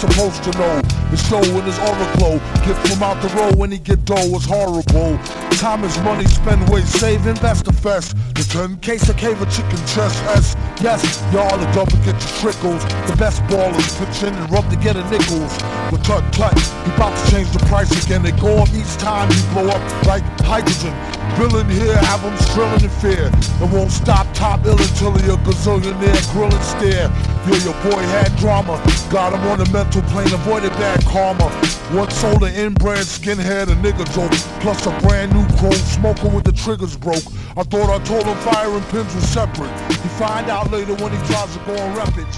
supposed to know. The show in his aura glow. Get from out the road when he get dough was horrible. Time is money, spend way saving, that's the fest. The 10 case of cave of chicken chest S. Yes, y'all are double get your trickles. The best ballers pitch in and rub to get a nickels. But tut tut, he about to change the price again. They go up each time you blow up like hydrogen. Villain here, have them strilling in fear. It won't stop top ill until he a gazillionaire, grilling stare. Yeah, your boy had drama. Got him on the mental plane, avoided bad karma. One sold an inbred skinhead, a nigga joke. Plus a brand new chrome smoker with the triggers broke. I thought I told him fire and pins were separate. He find out later when he tries to go on rep it.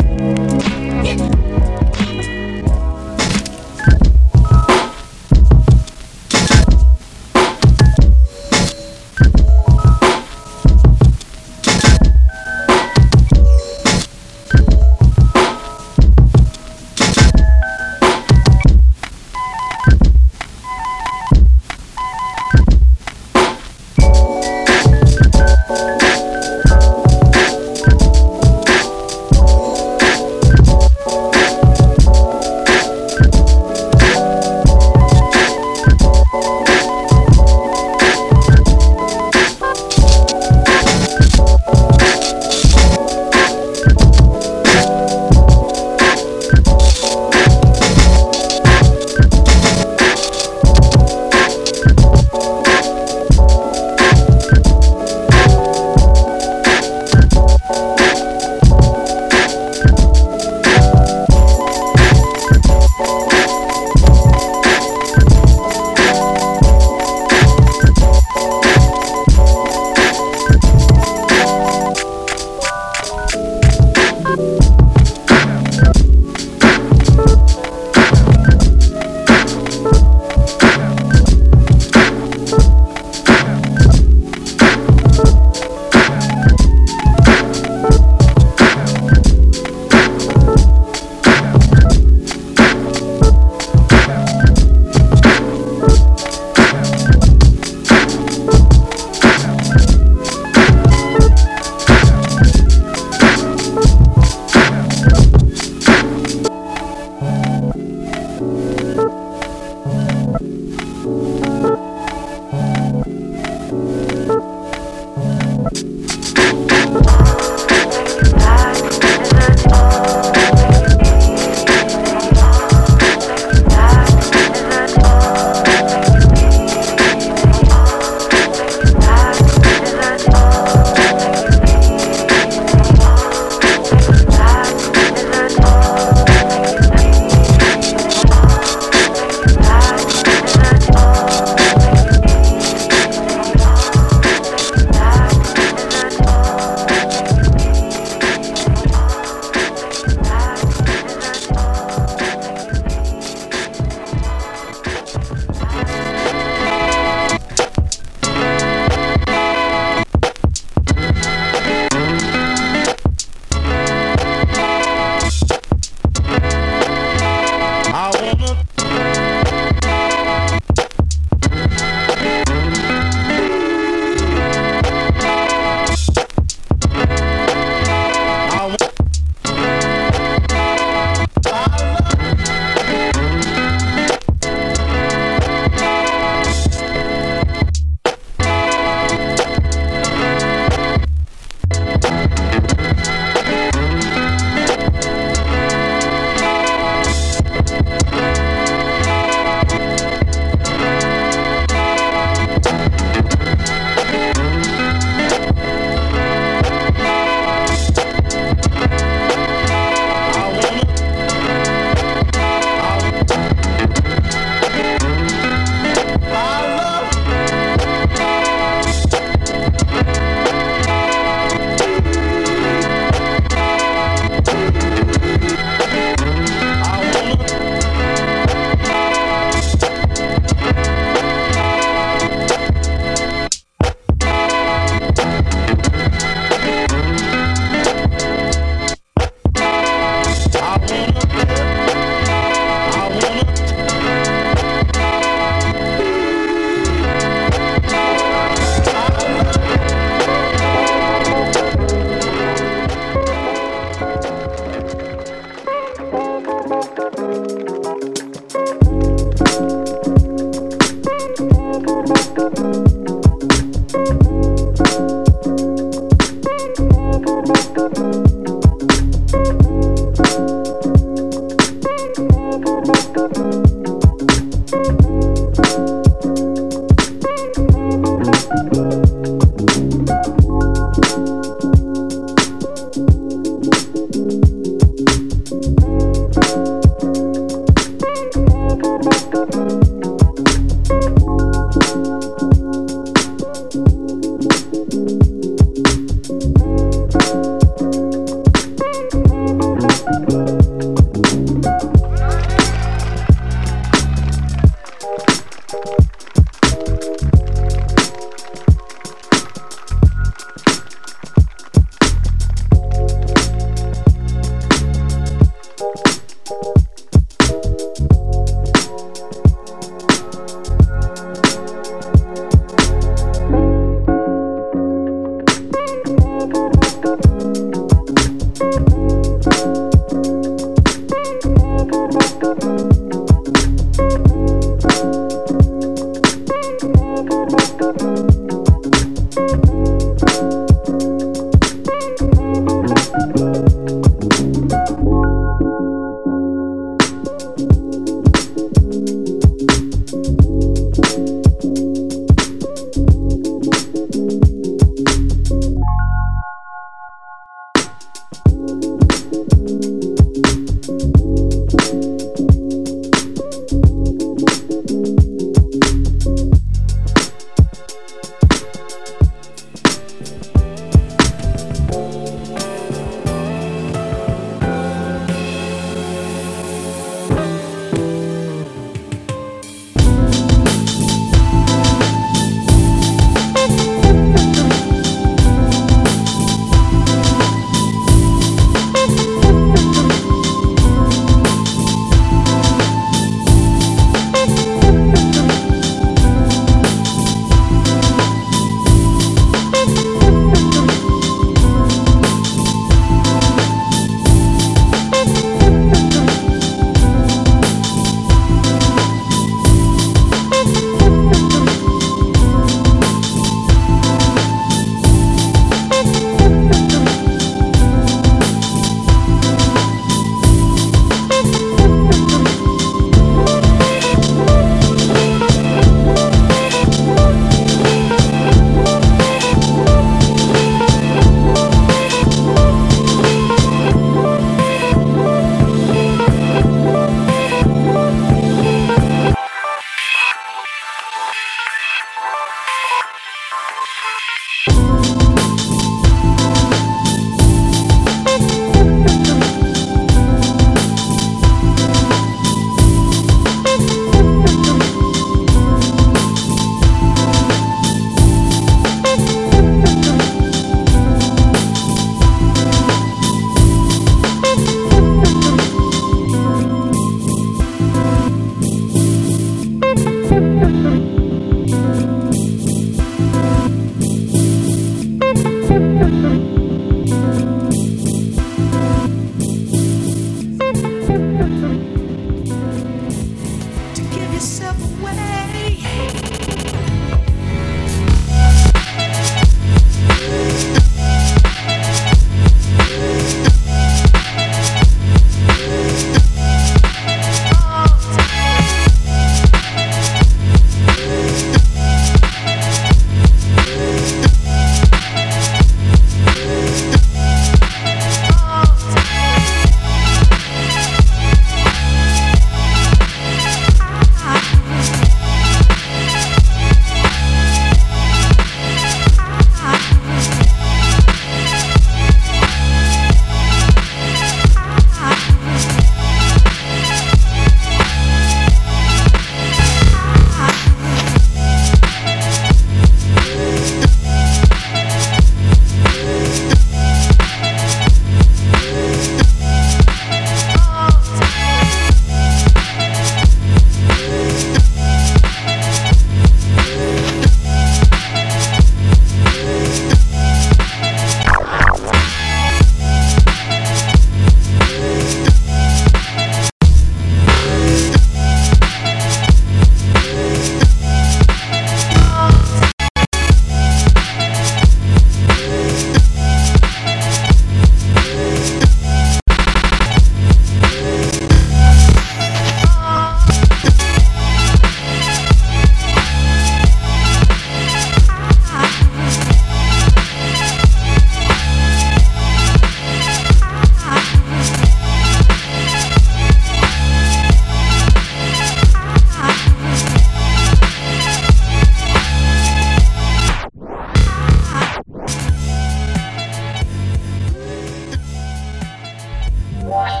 Bye.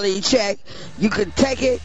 reality check. You could take it